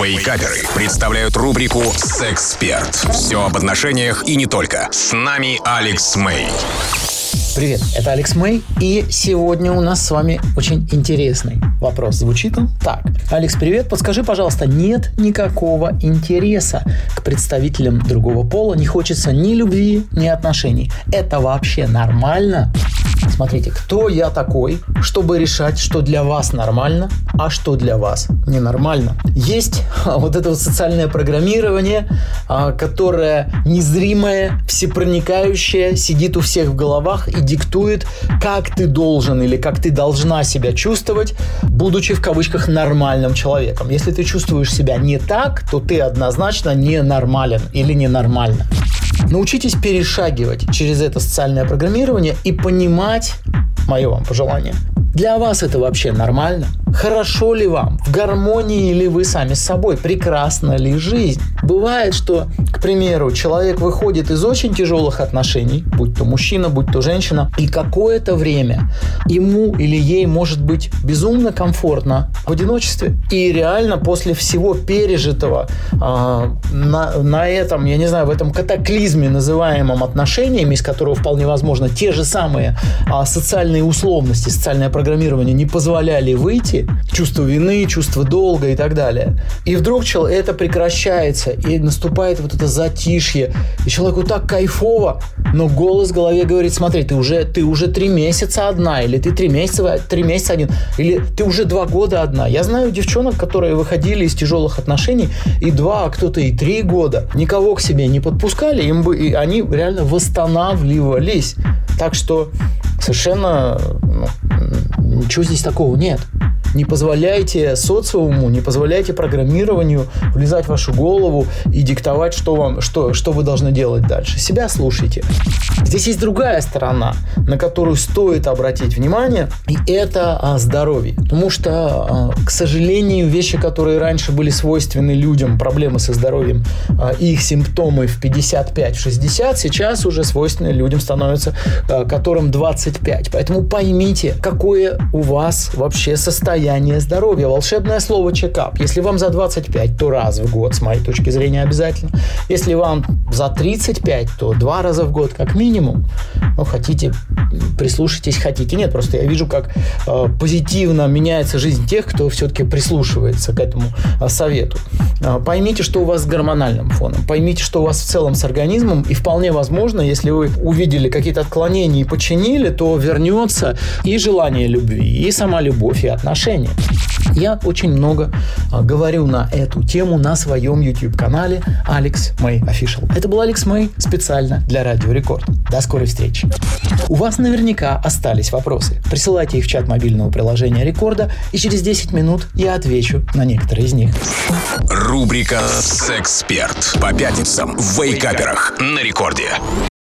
Вейкаперы представляют рубрику «Сексперт». Все об отношениях и не только. С нами Алекс Мэй. Привет, это Алекс Мэй, и сегодня у нас с вами очень интересный вопрос. Звучит он так. Алекс, привет, подскажи, пожалуйста, нет никакого интереса к представителям другого пола, не хочется ни любви, ни отношений. Это вообще нормально? Смотрите, кто я такой, чтобы решать, что для вас нормально, а что для вас ненормально. Есть вот это вот социальное программирование, а, которое незримое, всепроникающее, сидит у всех в головах и диктует, как ты должен или как ты должна себя чувствовать, будучи в кавычках нормальным человеком. Если ты чувствуешь себя не так, то ты однозначно ненормален или ненормально. Научитесь перешагивать через это социальное программирование и понимать, мое вам пожелание, для вас это вообще нормально? Хорошо ли вам? В гармонии ли вы сами с собой? Прекрасна ли жизнь? Бывает, что, к примеру, человек выходит из очень тяжелых отношений, будь то мужчина, будь то женщина, и какое-то время ему или ей может быть безумно комфортно в одиночестве. И реально после всего пережитого э, на, на этом, я не знаю, в этом катаклизме, называемом отношениями, из которого вполне возможно те же самые э, социальные условности, социальная программа программирования не позволяли выйти, чувство вины, чувство долга и так далее. И вдруг это прекращается, и наступает вот это затишье, и человеку так кайфово, но голос в голове говорит, смотри, ты уже, ты уже три месяца одна, или ты три месяца, три месяца один, или ты уже два года одна. Я знаю девчонок, которые выходили из тяжелых отношений и два, а кто-то и три года, никого к себе не подпускали, им бы, и они реально восстанавливались. Так что совершенно ну, Ничего здесь такого нет. Не позволяйте социуму, не позволяйте программированию влезать в вашу голову и диктовать, что, вам, что, что вы должны делать дальше. Себя слушайте. Здесь есть другая сторона, на которую стоит обратить внимание, и это а, здоровье. Потому что, а, к сожалению, вещи, которые раньше были свойственны людям, проблемы со здоровьем а, и их симптомы в 55-60, сейчас уже свойственны людям становятся, а, которым 25. Поэтому поймите, какое у вас вообще состояние состояние здоровья. Волшебное слово чекап. Если вам за 25, то раз в год, с моей точки зрения, обязательно. Если вам за 35, то два раза в год как минимум. Ну, хотите, прислушайтесь, хотите. Нет, просто я вижу, как э, позитивно меняется жизнь тех, кто все-таки прислушивается к этому э, совету. Э, поймите, что у вас с гормональным фоном. Поймите, что у вас в целом с организмом. И вполне возможно, если вы увидели какие-то отклонения и починили, то вернется и желание любви, и сама любовь, и отношения отношения. Я очень много а, говорю на эту тему на своем YouTube-канале Алекс Мэй Official. Это был Алекс Мэй специально для Радио Рекорд. До скорой встречи. У вас наверняка остались вопросы. Присылайте их в чат мобильного приложения Рекорда, и через 10 минут я отвечу на некоторые из них. Рубрика «Сексперт» по пятницам в Вейкаперах на Рекорде.